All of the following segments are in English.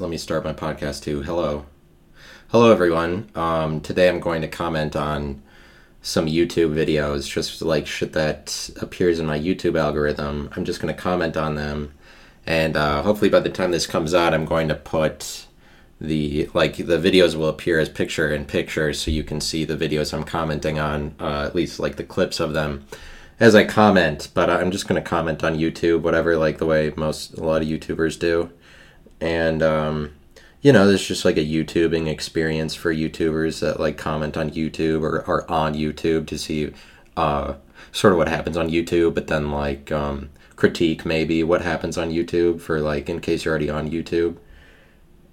let me start my podcast too. Hello, hello everyone. Um, today I'm going to comment on some YouTube videos, just like shit that appears in my YouTube algorithm. I'm just going to comment on them, and uh, hopefully by the time this comes out, I'm going to put the like the videos will appear as picture in picture, so you can see the videos I'm commenting on, uh, at least like the clips of them as I comment. But I'm just going to comment on YouTube, whatever, like the way most a lot of YouTubers do, and um, you know, there's just like a YouTubing experience for YouTubers that like comment on YouTube or are on YouTube to see uh, sort of what happens on YouTube, but then like um, critique maybe what happens on YouTube for like in case you're already on YouTube.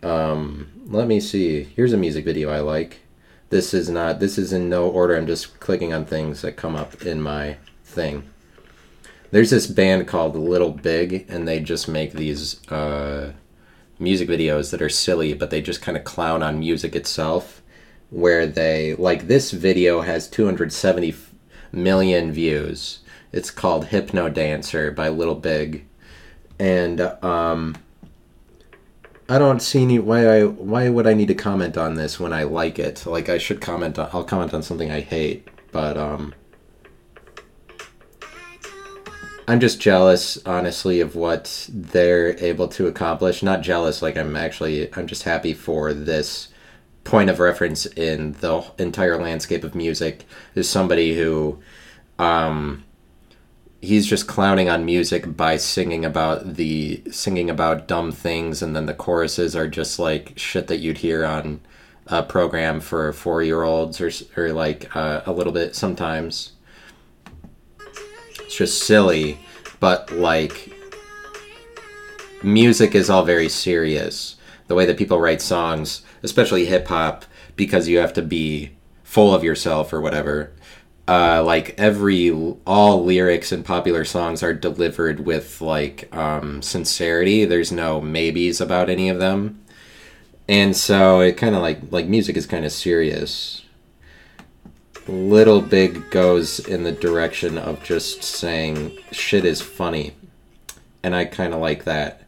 Um, let me see. Here's a music video I like. This is not. This is in no order. I'm just clicking on things that come up in my thing. There's this band called Little Big, and they just make these. Uh, music videos that are silly, but they just kind of clown on music itself. Where they, like, this video has 270 million views. It's called Hypnodancer by Little Big. And, um, I don't see any why I why would I need to comment on this when I like it? Like I should comment on I'll comment on something I hate, but um I'm just jealous, honestly, of what they're able to accomplish. Not jealous, like I'm actually, I'm just happy for this point of reference in the entire landscape of music. Is somebody who, um, he's just clowning on music by singing about the singing about dumb things, and then the choruses are just like shit that you'd hear on a program for four year olds or or like uh, a little bit sometimes it's just silly, but like music is all very serious. The way that people write songs, especially hip hop, because you have to be full of yourself or whatever. Uh, like every all lyrics in popular songs are delivered with like um, sincerity. There's no maybes about any of them, and so it kind of like like music is kind of serious Little Big goes in the direction of just saying shit is funny. And I kind of like that.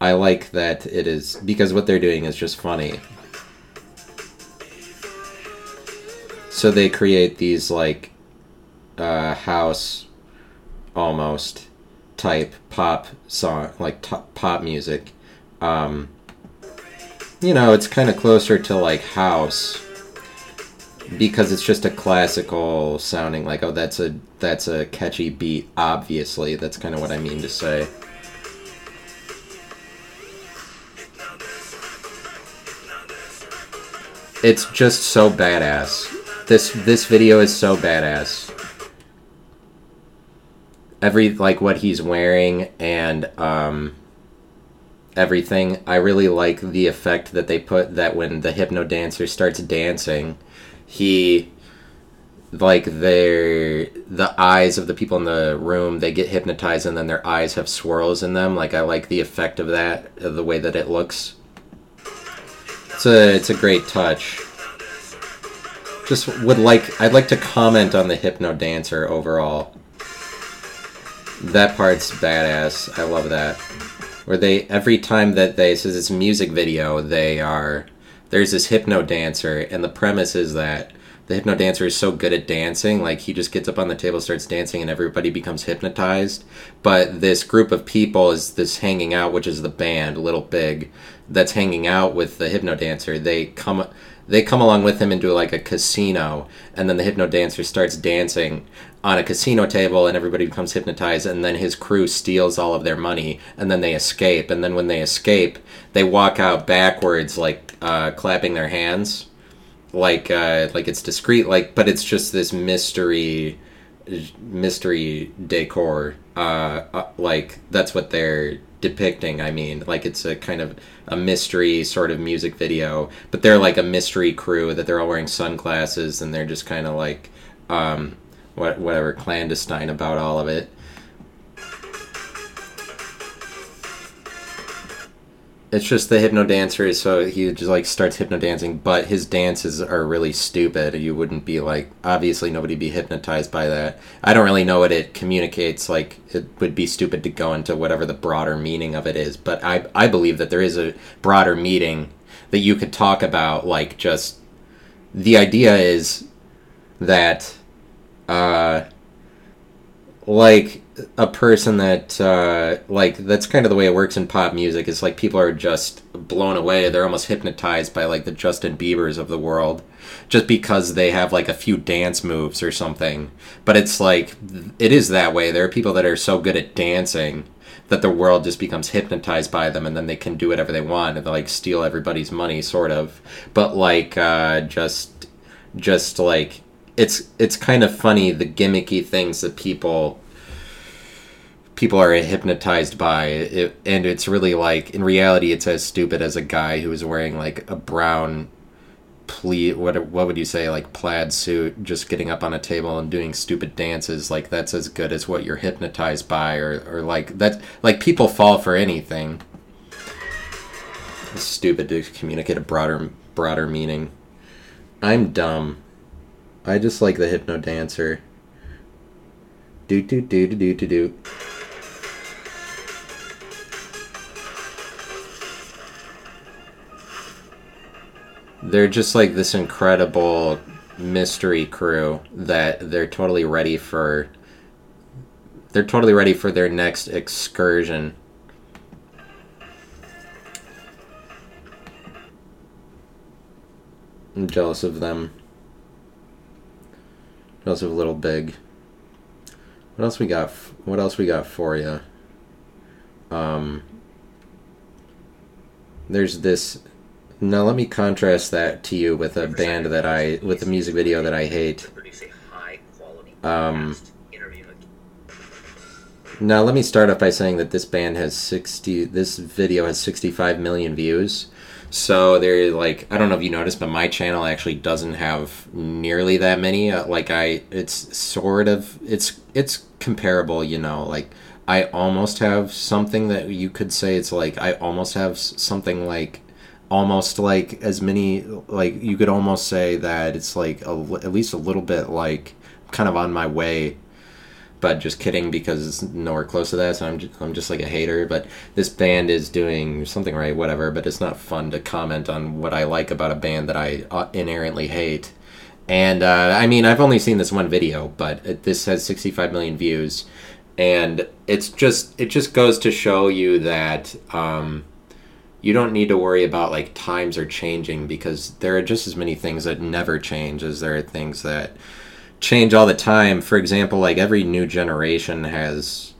I like that it is because what they're doing is just funny. So they create these like uh, house almost type pop song, like t- pop music. Um, you know, it's kind of closer to like house because it's just a classical sounding like oh that's a that's a catchy beat obviously. That's kind of what i mean to say. It's just so badass. This this video is so badass. Every like what he's wearing and um everything i really like the effect that they put that when the hypno dancer starts dancing he like their the eyes of the people in the room they get hypnotized and then their eyes have swirls in them. Like i like the effect of that the way that it looks. It's a it's a great touch. Just would like i'd like to comment on the hypno dancer overall. That part's badass. I love that. Where they every time that they says it's a music video they are there's this hypno dancer, and the premise is that the hypno dancer is so good at dancing, like he just gets up on the table, starts dancing, and everybody becomes hypnotized. But this group of people is this hanging out, which is the band, Little Big, that's hanging out with the hypno dancer. They come they come along with him into like a casino and then the hypno dancer starts dancing on a casino table and everybody becomes hypnotized and then his crew steals all of their money and then they escape and then when they escape they walk out backwards like uh, clapping their hands like uh, like it's discreet like but it's just this mystery mystery decor uh, uh, like that's what they're depicting i mean like it's a kind of a mystery sort of music video but they're like a mystery crew that they're all wearing sunglasses and they're just kind of like um what whatever clandestine about all of it it's just the hypno dancer so he just like starts hypno dancing, but his dances are really stupid. You wouldn't be like obviously nobody be hypnotized by that. I don't really know what it communicates. Like it would be stupid to go into whatever the broader meaning of it is, but I I believe that there is a broader meaning that you could talk about. Like just the idea is that uh like a person that uh, like that's kind of the way it works in pop music is like people are just blown away. They're almost hypnotized by like the justin biebers of the world just because they have like a few dance moves or something. But it's like it is that way. There are people that are so good at dancing that the world just becomes hypnotized by them and then they can do whatever they want and they like steal everybody's money sort of. But like uh, just just like it's it's kind of funny the gimmicky things that people people are hypnotized by it, and it's really like in reality it's as stupid as a guy who is wearing like a brown ple what what would you say like plaid suit just getting up on a table and doing stupid dances like that's as good as what you're hypnotized by or or like that like people fall for anything. It's stupid to communicate a broader broader meaning. I'm dumb. I just like the hypno dancer. Do do do do do do do they're just like this incredible mystery crew that they're totally ready for they're totally ready for their next excursion. I'm jealous of them. Jealous of little big. What else we got what else we got for you um there's this now let me contrast that to you with a band that I with a music video that I hate. Um, now let me start off by saying that this band has 60 this video has 65 million views. So they're like I don't know if you noticed but my channel actually doesn't have nearly that many uh, like I it's sort of it's it's comparable, you know, like I almost have something that you could say it's like I almost have something like almost like as many like you could almost say that it's like a, at least a little bit like kind of on my way but just kidding because it's nowhere close to that so I'm just, I'm just like a hater but this band is doing something right whatever but it's not fun to comment on what i like about a band that i uh, inherently hate. And uh, i mean i've only seen this one video but it, this has 65 million views and it's just it just goes to show you that um, you don't need to worry about like times are changing because there are just as many things that never change as there are things that change all the time. For example, like every new generation has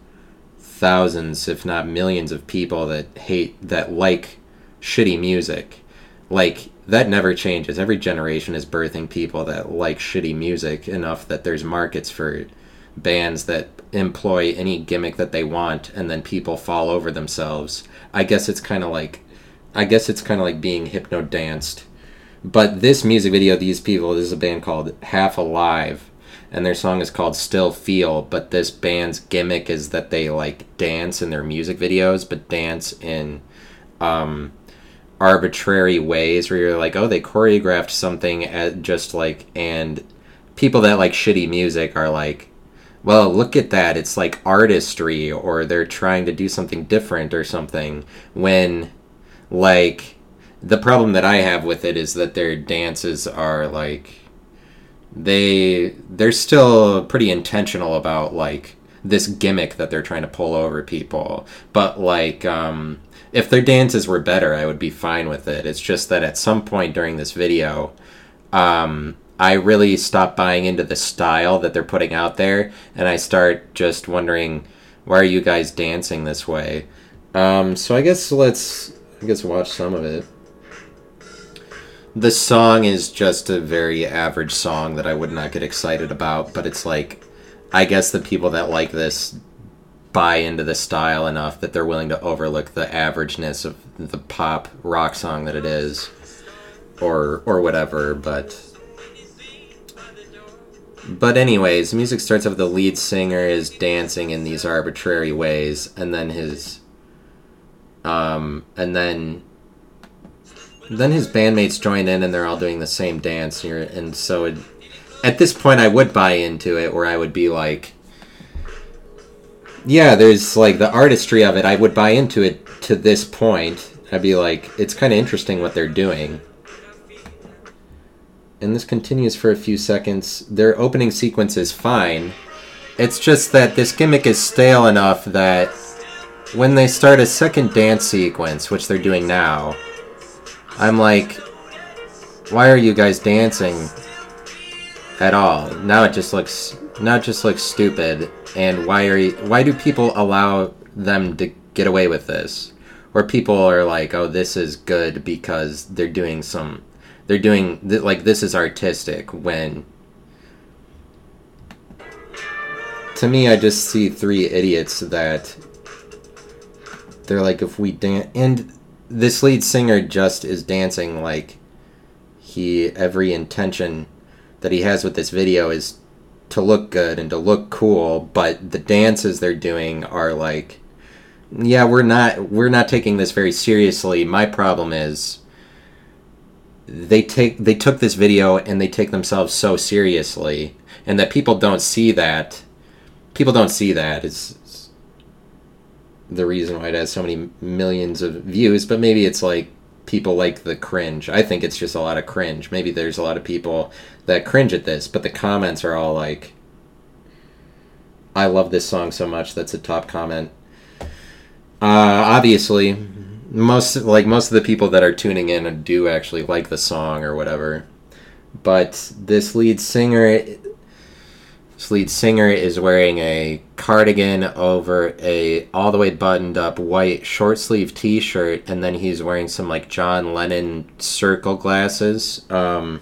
thousands, if not millions, of people that hate that like shitty music. Like that never changes. Every generation is birthing people that like shitty music enough that there's markets for bands that employ any gimmick that they want and then people fall over themselves. I guess it's kind of like I guess it's kind of like being hypno danced. But this music video, these people, this is a band called Half Alive, and their song is called Still Feel. But this band's gimmick is that they like dance in their music videos, but dance in um, arbitrary ways where you're like, oh, they choreographed something at just like, and people that like shitty music are like, well, look at that. It's like artistry, or they're trying to do something different or something. When like the problem that I have with it is that their dances are like they they're still pretty intentional about like this gimmick that they're trying to pull over people. But like um if their dances were better, I would be fine with it. It's just that at some point during this video, um I really stop buying into the style that they're putting out there and I start just wondering why are you guys dancing this way? Um, so I guess let's I guess watch some of it. The song is just a very average song that I would not get excited about, but it's like, I guess the people that like this buy into the style enough that they're willing to overlook the averageness of the pop rock song that it is, or or whatever. But but anyways, music starts off. The lead singer is dancing in these arbitrary ways, and then his Um, and then then his bandmates join in and they're all doing the same dance here and so it, at this point I would buy into it where I would be like yeah, there's like the artistry of it. I would buy into it to this point. I'd be like, it's kind of interesting what they're doing. And this continues for a few seconds. Their opening sequence is fine. It's just that this gimmick is stale enough that when they start a second dance sequence, which they're doing now, I'm like, why are you guys dancing at all? Now it just looks now it just looks stupid. And why are you, why do people allow them to get away with this? Where people are like, oh, this is good because they're doing some, they're doing like this is artistic when to me, I just see three idiots that they're like, if we dance, and this lead singer just is dancing like he every intention that he has with this video is to look good and to look cool, but the dances they're doing are like, yeah, we're not we're not taking this very seriously. My problem is they take they took this video and they take themselves so seriously, and that people don't see that people don't see that. It's, the reason why it has so many millions of views, but maybe it's like people like the cringe. I think it's just a lot of cringe. Maybe there's a lot of people that cringe at this, but the comments are all like, I love this song so much. That's a top comment. Uh, obviously, most like most of the people that are tuning in do actually like the song or whatever. But this lead singer lead singer is wearing a cardigan over a all the way buttoned up white short sleeve t-shirt and then he's wearing some like John Lennon circle glasses. Um,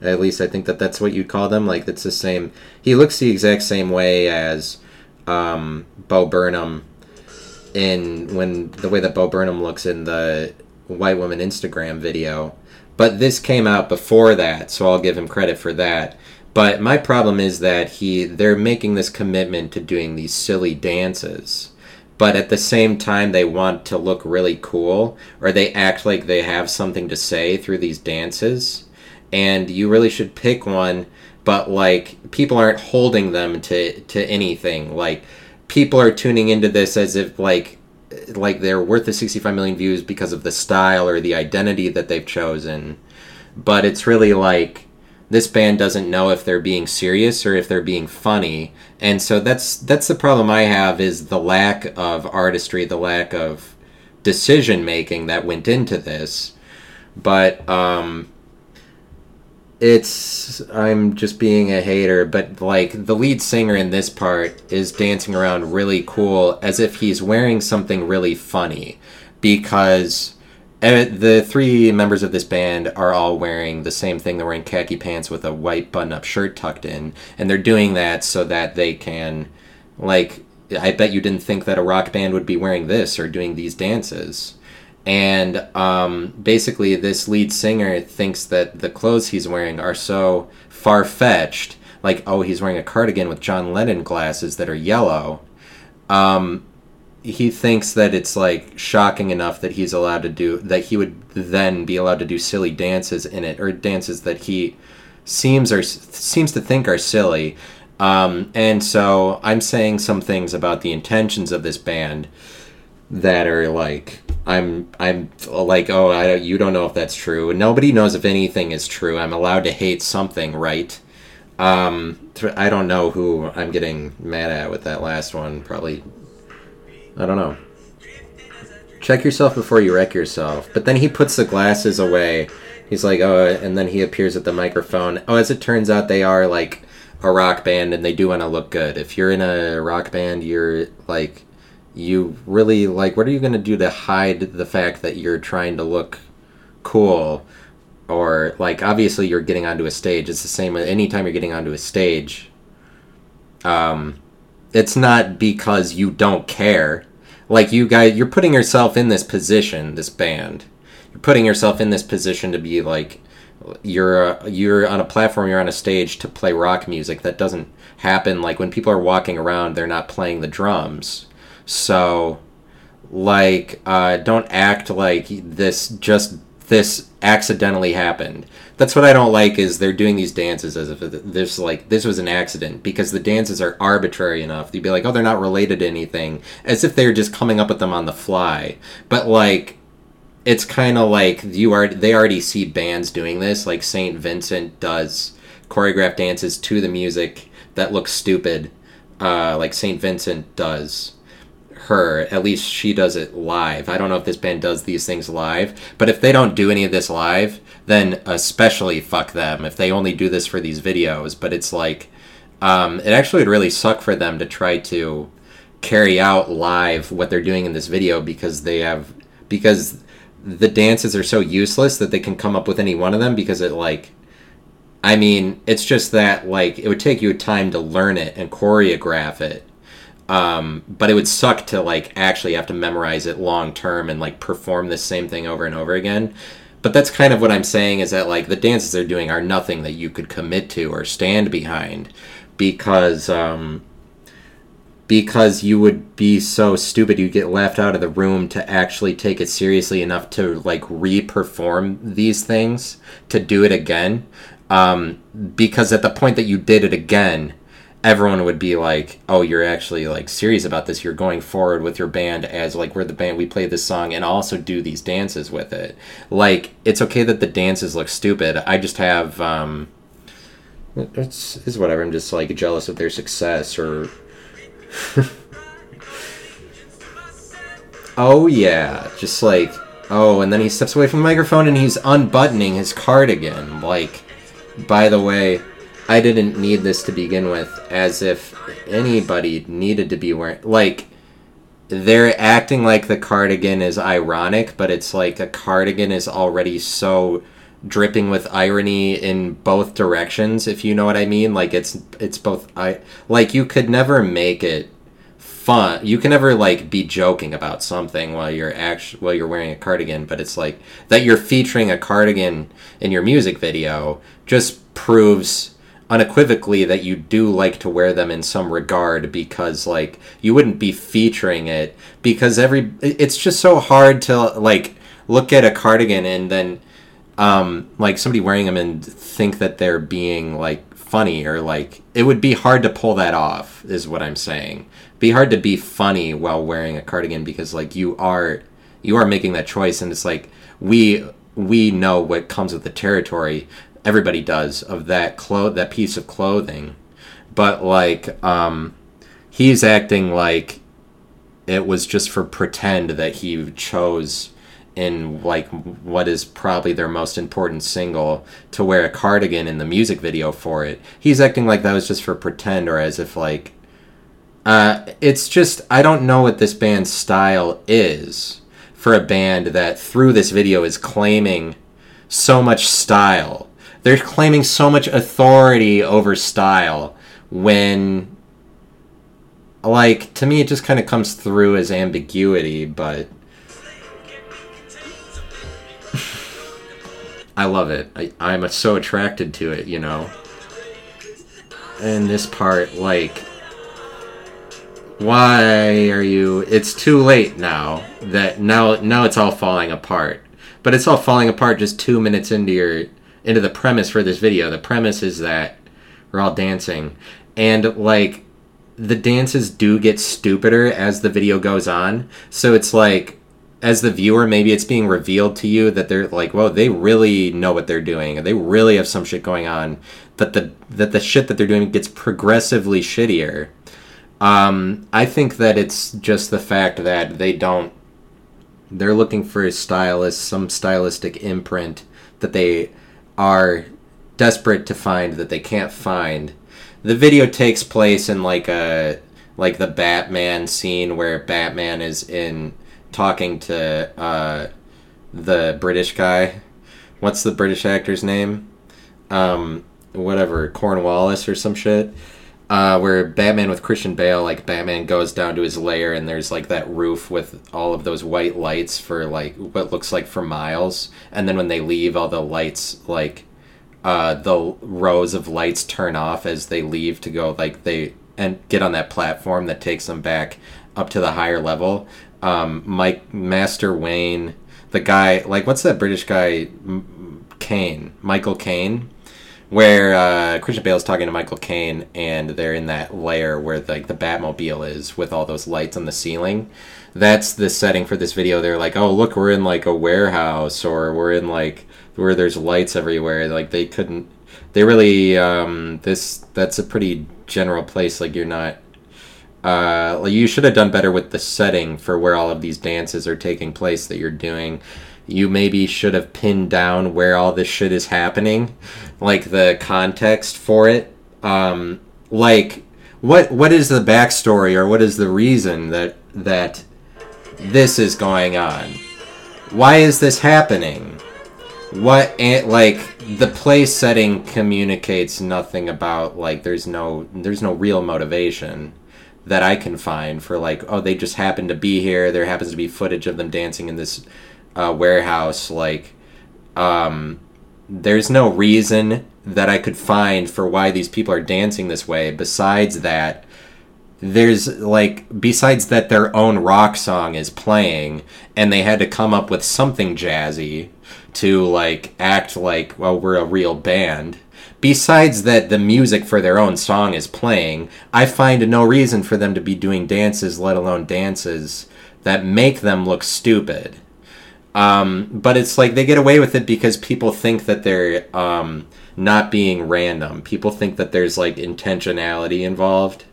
at least I think that that's what you'd call them. Like it's the same. He looks the exact same way as um, Bo Burnham in when the way that Bo Burnham looks in the white woman Instagram video. But this came out before that, so I'll give him credit for that. But my problem is that he they're making this commitment to doing these silly dances. But at the same time they want to look really cool or they act like they have something to say through these dances. And you really should pick one, but like people aren't holding them to to anything. Like people are tuning into this as if like like they're worth the 65 million views because of the style or the identity that they've chosen. But it's really like this band doesn't know if they're being serious or if they're being funny. And so that's that's the problem i have is the lack of artistry the lack of decision making that went into this. But um it's i'm just being a hater but like the lead singer in this part is dancing around really cool as if he's wearing something really funny because the three members of this band are all wearing the same thing. They're wearing khaki pants with a white button-up shirt tucked in, and they're doing that so that they can, like, I bet you didn't think that a rock band would be wearing this or doing these dances. And um, basically, this lead singer thinks that the clothes he's wearing are so far fetched. Like, oh, he's wearing a cardigan with John Lennon glasses that are yellow. Um, he thinks that it's like shocking enough that he's allowed to do that he would then be allowed to do silly dances in it or dances that he seems or seems to think are silly. Um, and so i'm saying some things about the intentions of this band that are like i'm i'm like oh I, you don't know if that's true. Nobody knows if anything is true. I'm allowed to hate something right? Um, i don't know who i'm getting mad at with that last one. Probably I don't know. Check yourself before you wreck yourself. But then he puts the glasses away. He's like, oh, and then he appears at the microphone. Oh, as it turns out, they are like a rock band and they do want to look good. If you're in a rock band, you're like, you really like, what are you going to do to hide the fact that you're trying to look cool? Or, like, obviously, you're getting onto a stage. It's the same anytime you're getting onto a stage. Um, it's not because you don't care. Like you guys, you're putting yourself in this position. This band, you're putting yourself in this position to be like you're you're on a platform. You're on a stage to play rock music. That doesn't happen. Like when people are walking around, they're not playing the drums. So, like uh, don't act like this just this accidentally happened. That's what i don't like is they're doing these dances as if this like this was an accident because the dances are arbitrary enough. You'd be like oh they're not related to anything as if they're just coming up with them on the fly. But like it's kind of like you are they already see bands doing this like saint vincent does choreographed dances to the music that looks stupid uh, like saint vincent does her. At least she does it live. I don't know if this band does these things live but if they don't do any of this live then especially fuck them if they only do this for these videos. But it's like um, it actually would really suck for them to try to carry out live what they're doing in this video because they have because the dances are so useless that they can come up with any one of them because it like I mean, it's just that like it would take you time to learn it and choreograph it. Um, but it would suck to like actually have to memorize it long term and like perform the same thing over and over again. But that's kind of what I'm saying is that like the dances they're doing are nothing that you could commit to or stand behind because um, because you would be so stupid you'd get left out of the room to actually take it seriously enough to like re-perform these things to do it again um, because at the point that you did it again everyone would be like oh you're actually like serious about this. You're going forward with your band as like we're the band we play this song and also do these dances with it. Like it's okay that the dances look stupid. I just have um it's, it's whatever. I'm just like jealous of their success or oh yeah, just like oh, and then he steps away from the microphone and he's unbuttoning his cardigan. Like, by the way, I didn't need this to begin with, as if anybody needed to be wearing like. They're acting like the cardigan is ironic, but it's like a cardigan is already so dripping with irony in both directions if you know what i mean like it's it's both i like you could never make it fun you can never like be joking about something while you're actually while you're wearing a cardigan but it's like that you're featuring a cardigan in your music video just proves unequivocally that you do like to wear them in some regard because like you wouldn't be featuring it because every it's just so hard to like look at a cardigan and then um, like somebody wearing them and think that they're being like funny or like it would be hard to pull that off is what i'm saying. Be hard to be funny while wearing a cardigan because like you are you are making that choice and it's like we we know what comes with the territory everybody does of that clo- that piece of clothing but like um he's acting like it was just for pretend that he chose in like what is probably their most important single to wear a cardigan in the music video for it. He's acting like that was just for pretend or as if like uh it's just I don't know what this band's style is for a band that through this video is claiming so much style. They're claiming so much authority over style when like to me it just kind of comes through as ambiguity, but I love it. I, I'm so attracted to it, you know. And this part, like, why are you? It's too late now. That now, now it's all falling apart. But it's all falling apart just two minutes into your into the premise for this video. The premise is that we're all dancing, and like the dances do get stupider as the video goes on. So it's like as the viewer, maybe it's being revealed to you that they're like, whoa, they really know what they're doing. They really have some shit going on. But the that the shit that they're doing gets progressively shittier. Um, I think that it's just the fact that they don't. They're looking for a stylist, some stylistic imprint that they are desperate to find that they can't find. The video takes place in like a like the Batman scene where Batman is in talking to uh, the British guy. What's the British actor's name? Um, whatever, Cornwallis or some shit. Uh, where Batman with Christian Bale, like Batman goes down to his lair and there's like that roof with all of those white lights for like what looks like for miles, and then when they leave, all the lights like uh, the rows of lights turn off as they leave to go like they and get on that platform that takes them back up to the higher level. Um, Mike Master Wayne, the guy like what's that British guy, Caine, Michael Caine, where uh, Christian Bale's talking to Michael Caine and they're in that layer where like the Batmobile is with all those lights on the ceiling. That's the setting for this video. They're like, oh look, we're in like a warehouse or we're in like where there's lights everywhere. Like they couldn't. They really um, this that's a pretty general place. Like you're not uh, you should have done better with the setting for where all of these dances are taking place that you're doing. You maybe should have pinned down where all this shit is happening, like the context for it. Um, like what what is the backstory or what is the reason that that this is going on? Why is this happening? What and like the place setting communicates nothing about like there's no there's no real motivation that I can find for like, oh, they just happen to be here. There happens to be footage of them dancing in this uh, warehouse. Like, um, there's no reason that I could find for why these people are dancing this way. Besides that, there's like, besides that, their own rock song is playing, and they had to come up with something jazzy to like act like, well, we're a real band besides that the music for their own song is playing, I find no reason for them to be doing dances, let alone dances that make them look stupid. Um, but it's like they get away with it because people think that they're um, not being random. People think that there's like intentionality involved.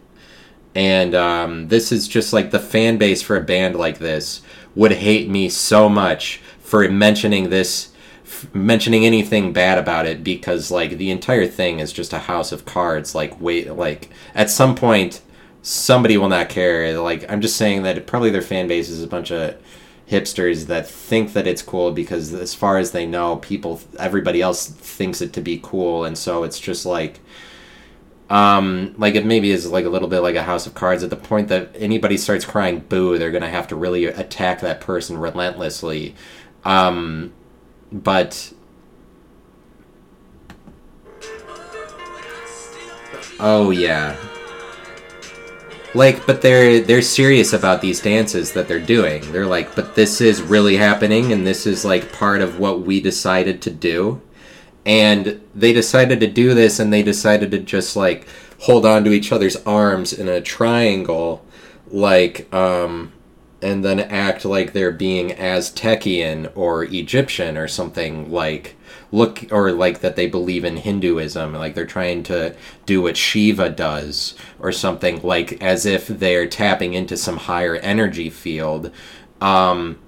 And um, this is just like the fan base for a band like this would hate me so much for mentioning this mentioning anything bad about it because like the entire thing is just a house of cards like wait like at some point somebody will not care like i'm just saying that probably their fan base is a bunch of hipsters that think that it's cool because as far as they know people everybody else thinks it to be cool. And so it's just like um like it maybe is like a little bit like a house of cards at the point that anybody starts crying boo they're gonna have to really attack that person relentlessly. Um but oh yeah like but they're they're serious about these dances that they're doing. They're like but this is really happening and this is like part of what we decided to do. And they decided to do this and they decided to just like hold on to each other's arms in a triangle like um and then act like they're being Aztecian or Egyptian or something like look or like that they believe in Hinduism like they're trying to do what Shiva does or something like as if they're tapping into some higher energy field. Um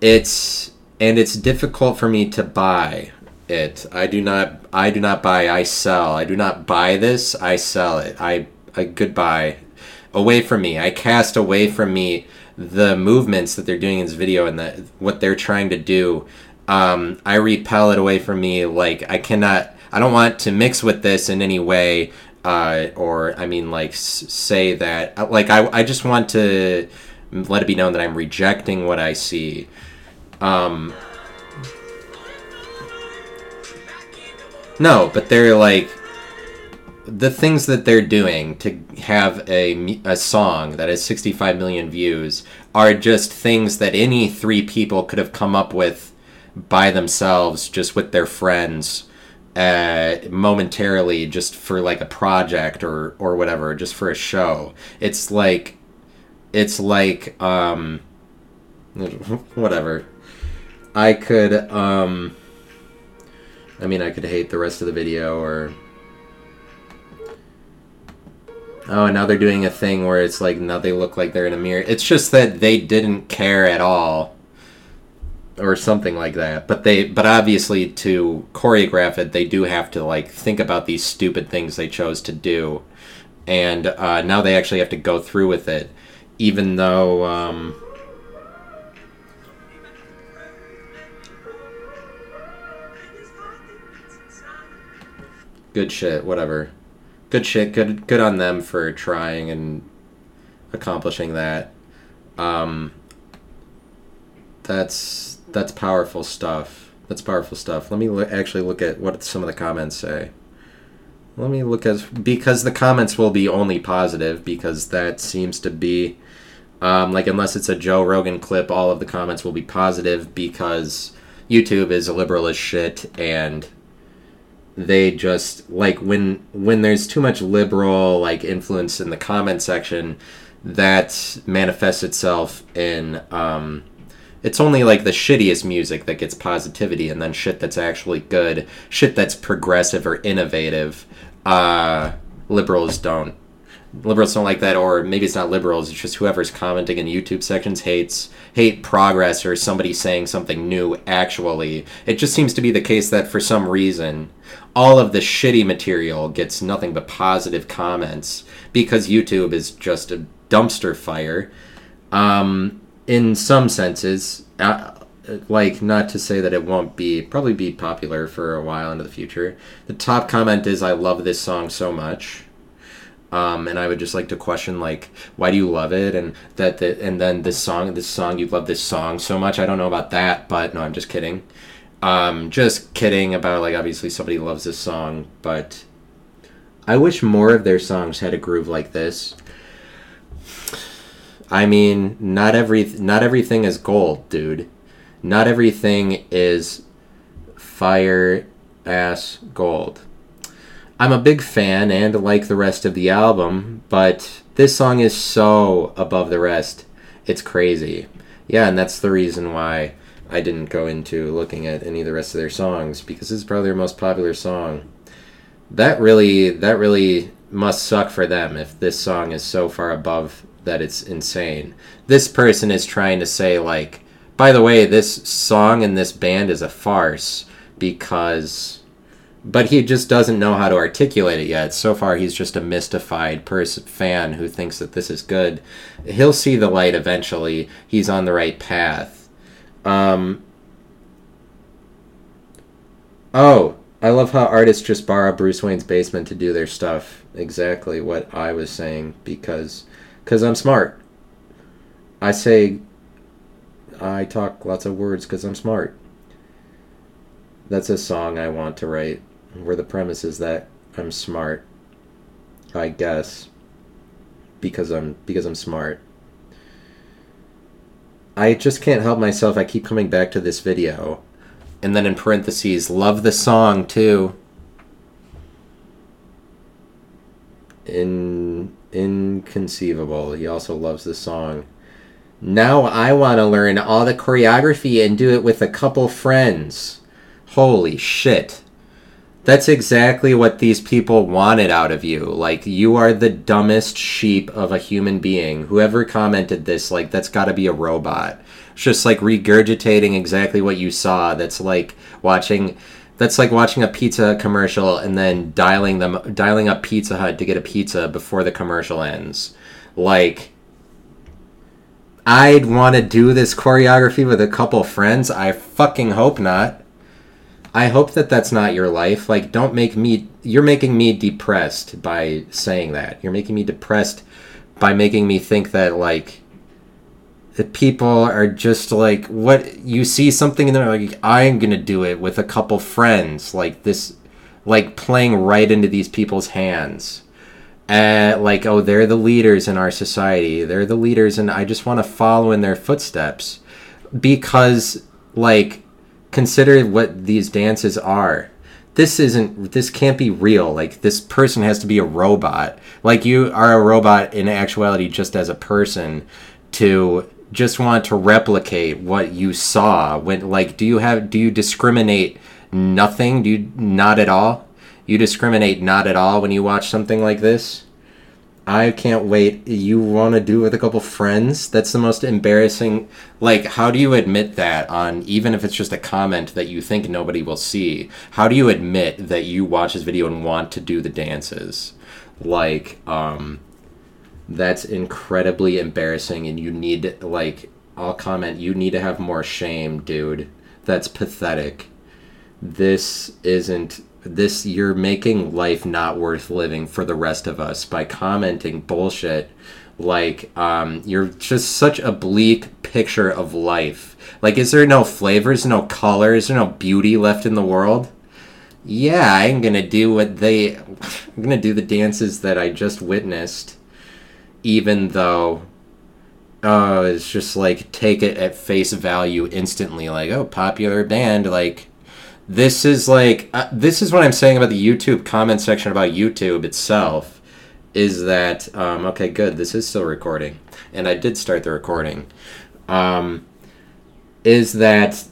it's and it's difficult for me to buy it. I do not I do not buy I sell. I do not buy this I sell it. I, I goodbye. Away from me. I cast away from me the movements that they're doing in this video and the, what they're trying to do, um, I repel it away from me. Like I cannot, I don't want to mix with this in any way, uh, or I mean, like say that, uh, like I, I just want to let it be known that I'm rejecting what I see. Um, no, but they're like the things that they're doing to have a, a song that has 65 million views are just things that any three people could have come up with by themselves just with their friends uh, momentarily just for like a project or or whatever just for a show. It's like it's like um whatever. I could um i mean i could hate the rest of the video or Oh, now they're doing a thing where it's like now they look like they're in a mirror. It's just that they didn't care at all, or something like that. But they, but obviously to choreograph it, they do have to like think about these stupid things they chose to do, and uh, now they actually have to go through with it, even though. Um, good shit, whatever good shit. Good good on them for trying and accomplishing that. Um, that's that's powerful stuff. That's powerful stuff. Let me lo- actually look at what some of the comments say. Let me look at because the comments will be only positive because that seems to be Um, like unless it's a Joe Rogan clip, all of the comments will be positive because YouTube is liberal as shit and they just like when when there's too much liberal like influence in the comment section that manifests itself in um it's only like the shittiest music that gets positivity and then shit that's actually good shit that's progressive or innovative uh liberals don't liberals don't like that or maybe it's not liberals it's just whoever's commenting in youtube sections hates hate progress or somebody saying something new actually. It just seems to be the case that for some reason all of the shitty material gets nothing but positive comments because youtube is just a dumpster fire. Um, in some senses uh, like not to say that it won't be probably be popular for a while into the future. The top comment is i love this song so much um, and I would just like to question like why do you love it? And that the, and then this song this song you love this song so much. I don't know about that but no I'm just kidding. Um, just kidding about like obviously somebody loves this song but I wish more of their songs had a groove like this. I mean not every not everything is gold dude. Not everything is fire ass gold I'm a big fan and like the rest of the album, but this song is so above the rest. It's crazy. Yeah, and that's the reason why I didn't go into looking at any of the rest of their songs because this is probably their most popular song. That really that really must suck for them if this song is so far above that it's insane. This person is trying to say like, by the way, this song and this band is a farce because but he just doesn't know how to articulate it yet. So far, he's just a mystified person fan who thinks that this is good. He'll see the light eventually. He's on the right path. Um, oh, I love how artists just borrow Bruce Wayne's basement to do their stuff. Exactly what I was saying because because I'm smart. I say I talk lots of words because I'm smart. That's a song I want to write where the premise is that I'm smart. I guess because I'm because I'm smart. I just can't help myself. I keep coming back to this video. And then in parentheses, love the song too. In inconceivable. He also loves the song. Now I want to learn all the choreography and do it with a couple friends. Holy shit. That's exactly what these people wanted out of you. Like, you are the dumbest sheep of a human being. Whoever commented this, like, that's got to be a robot. It's just like regurgitating exactly what you saw. That's like watching. That's like watching a pizza commercial and then dialing them, dialing up Pizza Hut to get a pizza before the commercial ends. Like, I'd want to do this choreography with a couple friends. I fucking hope not. I hope that that's not your life. Like, don't make me. You're making me depressed by saying that. You're making me depressed by making me think that like the people are just like what you see something in there like I'm gonna do it with a couple friends like this, like playing right into these people's hands. Uh, like oh they're the leaders in our society they're the leaders and i just want to follow in their footsteps because like consider what these dances are. This isn't this can't be real. Like this person has to be a robot. Like you are a robot in actuality just as a person to just want to replicate what you saw. When like do you have do you discriminate nothing? Do you not at all? You discriminate not at all when you watch something like this I can't wait. You want to do it with a couple friends? That's the most embarrassing. Like, how do you admit that on even if it's just a comment that you think nobody will see? How do you admit that you watch this video and want to do the dances? Like, um, that's incredibly embarrassing, and you need like I'll comment. You need to have more shame, dude. That's pathetic. This isn't this you're making life not worth living for the rest of us by commenting bullshit like um, you're just such a bleak picture of life like is there no flavors no color is there no beauty left in the world yeah i'm gonna do what they i'm gonna do the dances that i just witnessed even though uh, it's just like take it at face value instantly. Like, oh, popular band. Like, this is like uh, this is what I'm saying about the YouTube comment section about YouTube itself. Is that um, okay? Good. This is still recording, and I did start the recording. Um, is that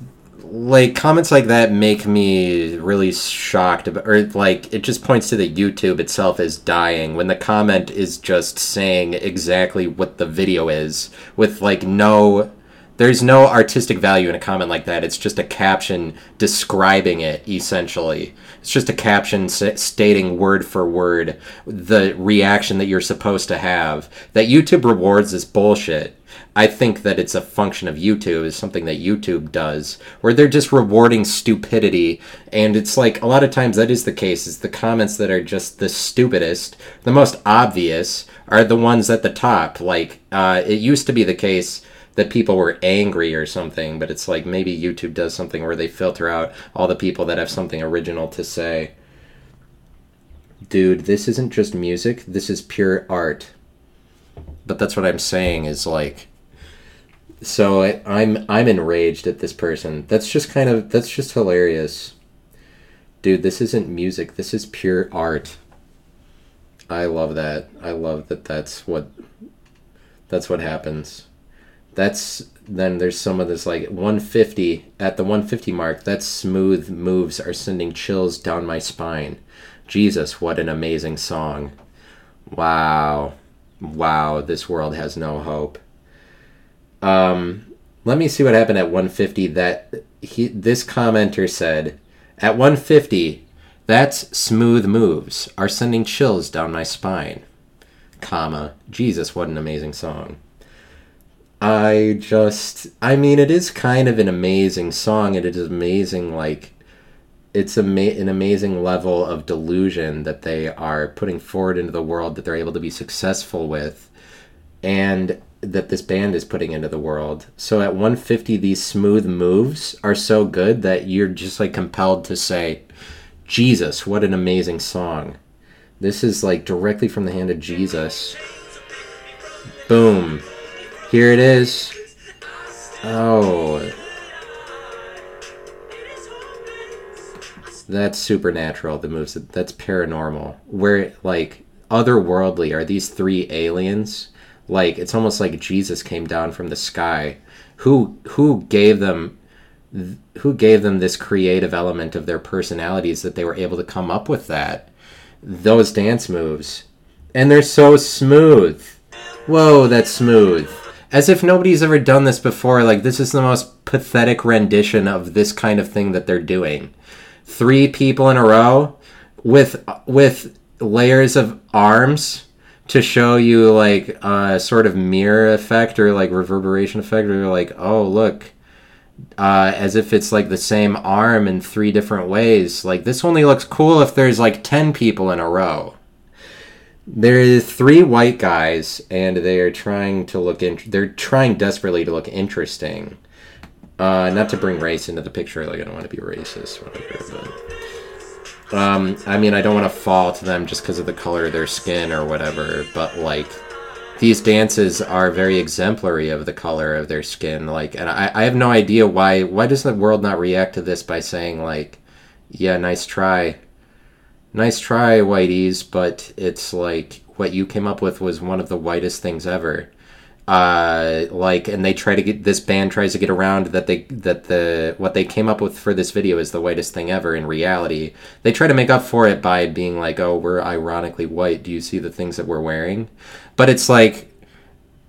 like comments like that make me really shocked about, or like it just points to the youtube itself as dying when the comment is just saying exactly what the video is with like no there's no artistic value in a comment like that it's just a caption describing it essentially it's just a caption stating word for word the reaction that you're supposed to have that youtube rewards is bullshit I think that it's a function of YouTube, is something that YouTube does, where they're just rewarding stupidity. And it's like a lot of times that is the case, is the comments that are just the stupidest, the most obvious, are the ones at the top. Like, uh, it used to be the case that people were angry or something, but it's like maybe YouTube does something where they filter out all the people that have something original to say. Dude, this isn't just music, this is pure art. But that's what I'm saying is like so I, I'm I'm enraged at this person. That's just kind of that's just hilarious. Dude, this isn't music. This is pure art. I love that. I love that that's what that's what happens. That's then there's some of this like 150 at the 150 mark. That smooth moves are sending chills down my spine. Jesus, what an amazing song. Wow. Wow, this world has no hope. Um, let me see what happened at 150. That he this commenter said at 150, that's smooth moves are sending chills down my spine. Comma, Jesus, what an amazing song. I just, I mean, it is kind of an amazing song. and It is amazing, like, it's ama- an amazing level of delusion that they are putting forward into the world that they're able to be successful with. And that this band is putting into the world. So at 150, these smooth moves are so good that you're just like compelled to say, Jesus, what an amazing song. This is like directly from the hand of Jesus. Boom. Here it is. Oh. That's supernatural, the moves. That's paranormal. Where, like, otherworldly are these three aliens like it's almost like Jesus came down from the sky. Who who gave them who gave them this creative element of their personalities that they were able to come up with that those dance moves and they're so smooth whoa that's smooth as if nobody's ever done this before like this is the most pathetic rendition of this kind of thing that they're doing. Three people in a row with with layers of arms to show you like a sort of mirror effect or like reverberation effect or like oh look uh, as if it's like the same arm in three different ways. Like this only looks cool if there's like 10 people in a row there are three white guys and they are trying to look in they're trying desperately to look interesting uh, not to bring race into the picture like i don't want to be racist whatever but um, I mean, I don't want to fall to them just because of the color of their skin or whatever, but like these dances are very exemplary of the color of their skin. Like, and I, I have no idea why. Why does the world not react to this by saying like, "Yeah, nice try, nice try, whiteys," but it's like what you came up with was one of the whitest things ever. Uh, like and they try to get this band tries to get around that they that the what they came up with for this video is the whitest thing ever in reality. They try to make up for it by being like oh we're ironically white. Do you see the things that we're wearing? But it's like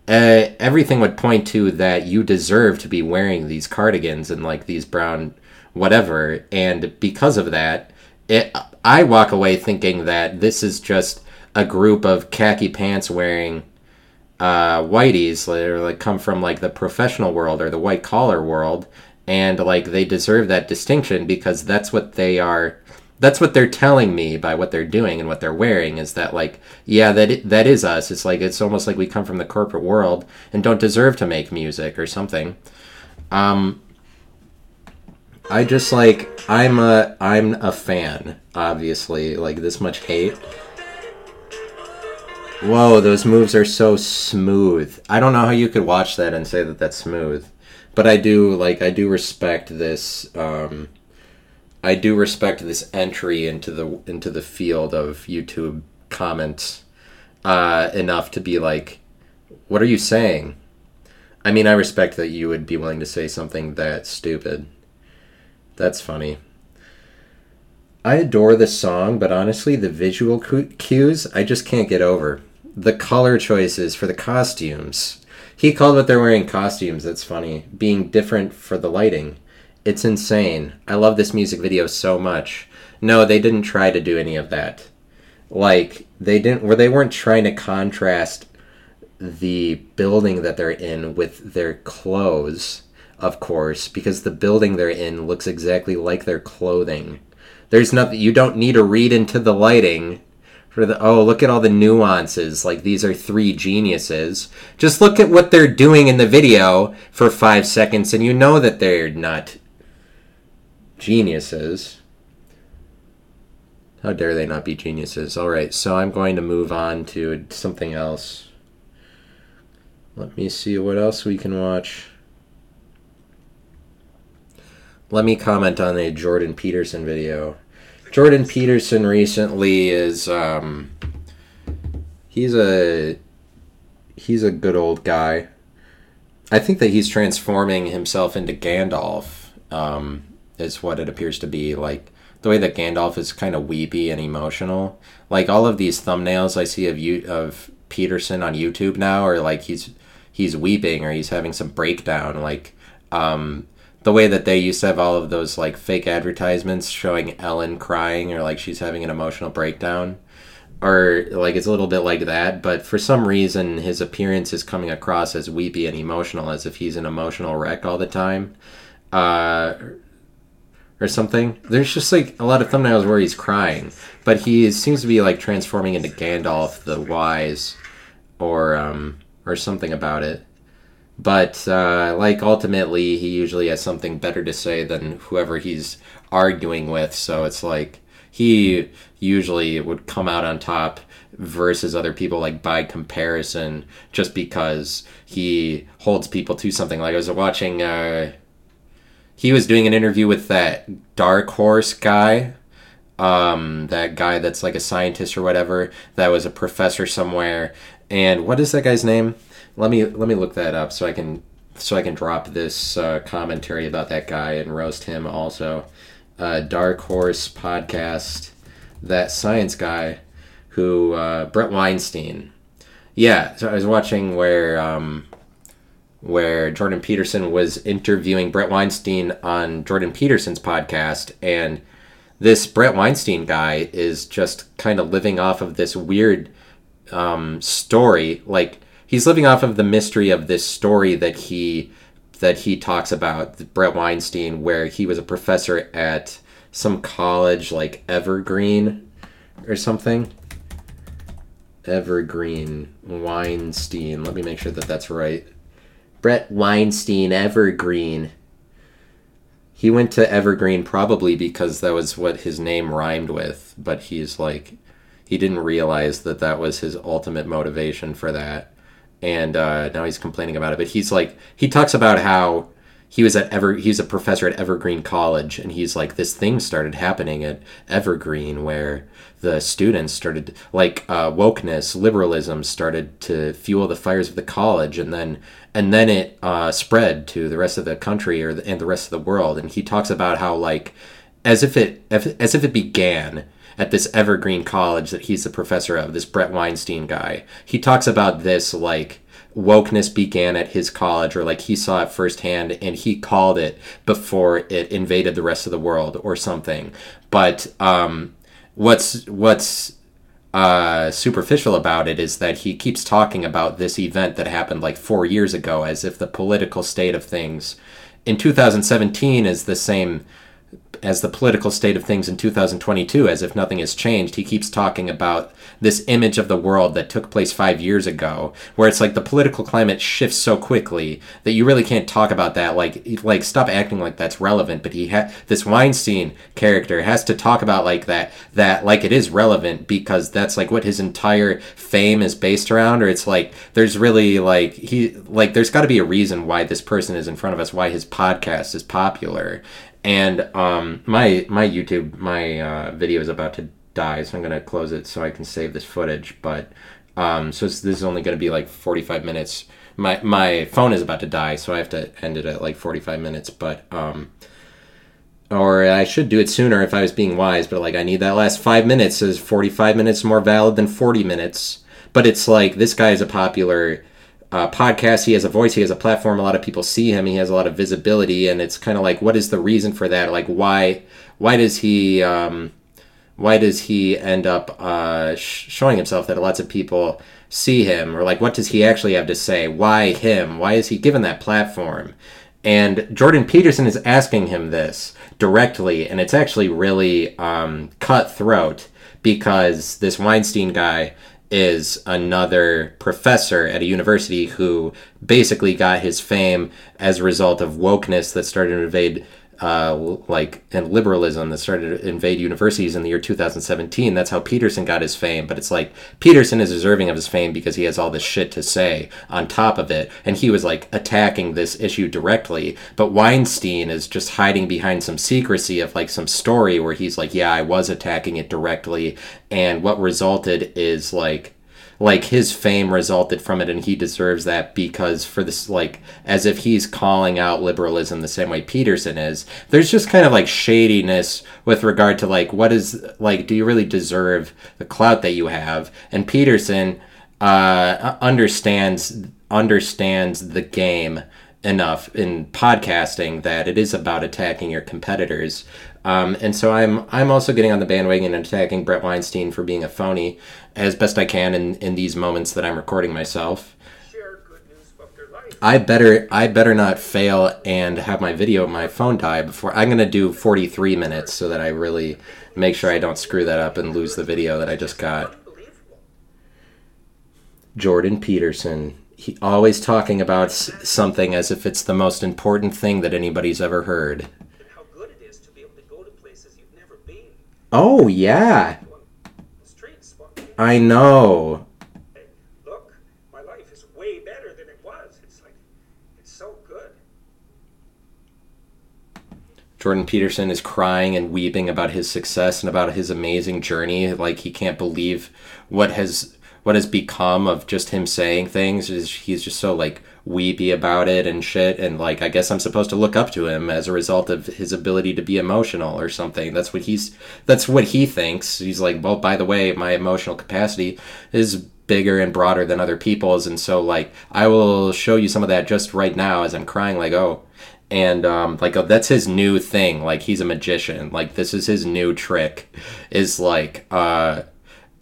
uh, everything would point to that you deserve to be wearing these cardigans and like these brown whatever. And because of that it i walk away thinking that this is just a group of khaki pants wearing uh, whiteys that are like come from like the professional world or the white collar world, and like they deserve that distinction because that's what they are. That's what they're telling me by what they're doing and what they're wearing is that like yeah that that is us. It's like it's almost like we come from the corporate world and don't deserve to make music or something. Um, I just like I'm a I'm a fan obviously like this much hate Whoa, those moves are so smooth. I don't know how you could watch that and say that that's smooth. But I do like I do respect this um I do respect this entry into the into the field of YouTube comments uh enough to be like what are you saying? I mean, I respect that you would be willing to say something that stupid. That's funny. I adore this song, but honestly, the visual cues I just can't get over. The color choices for the costumes. He called what they're wearing costumes, that's funny. Being different for the lighting. It's insane. I love this music video so much. No, they didn't try to do any of that. Like, they didn't, where they weren't trying to contrast the building that they're in with their clothes, of course, because the building they're in looks exactly like their clothing. There's nothing you don't need to read into the lighting for the oh look at all the nuances like these are three geniuses. Just look at what they're doing in the video for five seconds and you know that they're not geniuses. How dare they not be geniuses? All right so i'm going to move on to something else. Let me see what else we can watch let me comment on a jordan peterson video Jordan Peterson recently is um, he's a he's a good old guy. I think that he's transforming himself into Gandalf. Um, is what it appears to be like the way that Gandalf is kind of weepy and emotional. Like all of these thumbnails I see of you of Peterson on YouTube now are like he's he's weeping or he's having some breakdown. Like um, the way that they used to have all of those like fake advertisements showing Ellen crying or like she's having an emotional breakdown or like it's a little bit like that but for some reason his appearance is coming across as weepy and emotional as if he's an emotional wreck all the time uh or something. There's just like a lot of thumbnails where he's crying but he seems to be like transforming into Gandalf the wise or um or something about it but uh, like ultimately he usually has something better to say than whoever he's arguing with. So it's like he usually would come out on top versus other people like by comparison just because he holds people to something. Like i was watching uh, he was doing an interview with that dark horse guy um, that guy that's like a scientist or whatever that was a professor somewhere. And what is that guy's name let me let me look that up so I can so I can drop this uh, commentary about that guy and roast him also. Uh, Dark Horse podcast, that science guy who uh, Bret Weinstein. Yeah, so I was watching where um, where Jordan Peterson was interviewing Bret Weinstein on Jordan Peterson's podcast, and this Bret Weinstein guy is just kind of living off of this weird um, story, like he's living off of the mystery of this story that he that he talks about Bret Weinstein where he was a professor at some college like Evergreen or something. Evergreen Weinstein. Let me make sure that that's right. Bret Weinstein Evergreen. He went to Evergreen probably because that was what his name rhymed with but he's like he didn't realize that that was his ultimate motivation for that and uh, now he's complaining about it. But he's like, he talks about how he was at Ever, he's a professor at Evergreen College, and he's like, this thing started happening at Evergreen where the students started like uh, wokeness, liberalism started to fuel the fires of the college, and then and then it uh, spread to the rest of the country or the, and the rest of the world. And he talks about how like as if it as if it began at this Evergreen College that he's the professor of, this Bret Weinstein guy. He talks about this like wokeness began at his college or like he saw it firsthand and he called it before it invaded the rest of the world or something. But um, what's what's uh, superficial about it is that he keeps talking about this event that happened like four years ago as if the political state of things in 2017 is the same as the political state of things in 2022 as if nothing has changed he keeps talking about this image of the world that took place 5 years ago where it's like the political climate shifts so quickly that you really can't talk about that. Like like stop acting like that's relevant. But he had this Weinstein character has to talk about like that that like it is relevant because that's like what his entire fame is based around. Or it's like there's really like he like there's got to be a reason why this person is in front of us why his podcast is popular and um, my my YouTube my uh, video is about to die, so I'm gonna close it so I can save this footage. But um, so this is only gonna be like 45 minutes. My my phone is about to die, so I have to end it at like 45 minutes. But um, or I should do it sooner if I was being wise. But like I need that last five minutes. Is 45 minutes more valid than 40 minutes? But it's like this guy is a popular uh, podcast. He has a voice. He has a platform. A lot of people see him. He has a lot of visibility, and it's kind of like, what is the reason for that? Like, why? Why does he? Um, why does he end up uh, sh- showing himself that lots of people see him, or like, what does he actually have to say? Why him? Why is he given that platform? And Jordan Peterson is asking him this directly, and it's actually really um, cutthroat because this Weinstein guy is another professor at a university who basically got his fame as a result of wokeness that started to invade uh, like and liberalism that started to invade universities in the year 2017 that's how peterson got his fame. But it's like peterson is deserving of his fame because he has all this shit to say on top of it. And he was like attacking this issue directly. But weinstein is just hiding behind some secrecy of like some story where he's like yeah i was attacking it directly. And what resulted is like like his fame resulted from it and he deserves that because for this like as if he's calling out liberalism the same way Peterson is there's just kind of like shadiness with regard to like what is like do you really deserve the clout that you have? And Peterson uh understands understands the game enough in podcasting that it is about attacking your competitors. Um, and so I'm I'm also getting on the bandwagon and attacking Bret Weinstein for being a phony as best I can in, in these moments that I'm recording myself. I better I better not fail and have my video my phone die before I'm gonna do 43 minutes so that I really make sure I don't screw that up and lose the video that I just got. Jordan Peterson. He always talking about something as if it's the most important thing that anybody's ever heard. Oh yeah. I know. Look, my life is way better than it was. It's like it's so good. Jordan Peterson is crying and weeping about his success and about his amazing journey. Like he can't believe what has what has become of just him saying things. Is he's just so like weepy about it and shit. And like i guess i'm supposed to look up to him as a result of his ability to be emotional or something. That's what he's that's what he thinks. He's like well by the way my emotional capacity is bigger and broader than other people's. And so like i will show you some of that just right now as i'm crying like oh. And um, like oh, that's his new thing. Like he's a magician. Like this is his new trick. Is like uh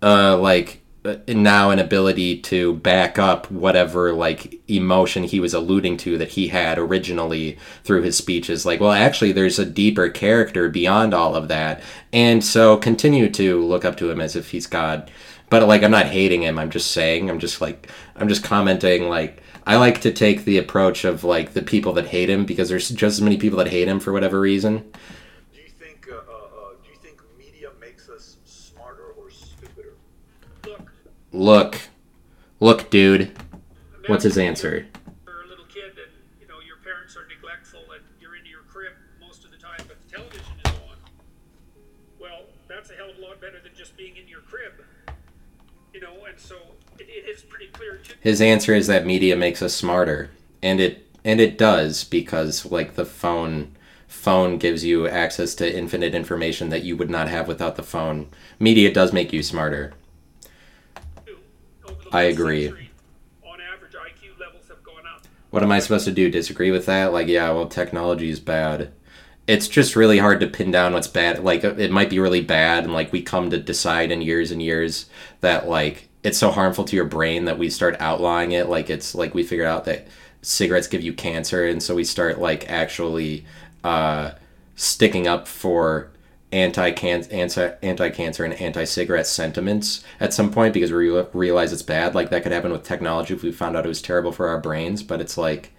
uh like Uh, now an ability to back up whatever like emotion he was alluding to that he had originally through his speeches. Like well actually there's a deeper character beyond all of that. And so continue to look up to him as if he's god. But like i'm not hating him. I'm just saying i'm just like i'm just commenting like i like to take the approach of like the people that hate him because there's just as many people that hate him for whatever reason Look, look, dude. What's his answer? You're a little kid and you know your parents are neglectful and you're into your crib most of the time, but the television is on. Well, that's a hell of a lot better than just being in your crib. You know, and so it, it is pretty clear. Too. His answer is that media makes us smarter, and it and it does because like the phone phone gives you access to infinite information that you would not have without the phone. Media does make you smarter. I agree. What am I supposed to do? Disagree with that? Like, yeah, well, technology is bad. It's just really hard to pin down what's bad. Like, it might be really bad, and like we come to decide in years and years that like it's so harmful to your brain that we start outlawing it. Like, it's like we figure out that cigarettes give you cancer, and so we start like actually uh, sticking up for anti-cancer anti-cancer and anti-cigarette sentiments at some point because we re- realize it's bad. Like that could happen with technology if we found out it was terrible for our brains but it's like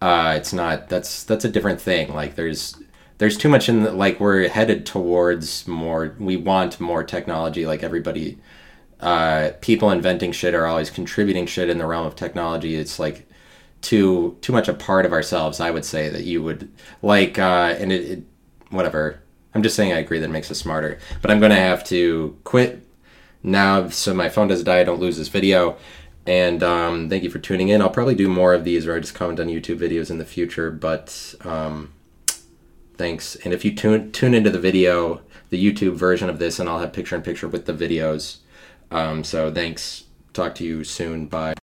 uh it's not that's that's a different thing. Like there's there's too much in the, like we're headed towards more we want more technology. Like everybody uh people inventing shit are always contributing shit in the realm of technology. It's like too too much a part of ourselves i would say that you would like uh and it, it whatever I'm just saying I agree that makes us smarter. But I'm going to have to quit now so my phone doesn't die. I don't lose this video. And um, thank you for tuning in. I'll probably do more of these or I just comment on YouTube videos in the future. But um, thanks. And if you tune, tune into the video, the YouTube version of this, and I'll have picture in picture with the videos. Um, so thanks. Talk to you soon. Bye.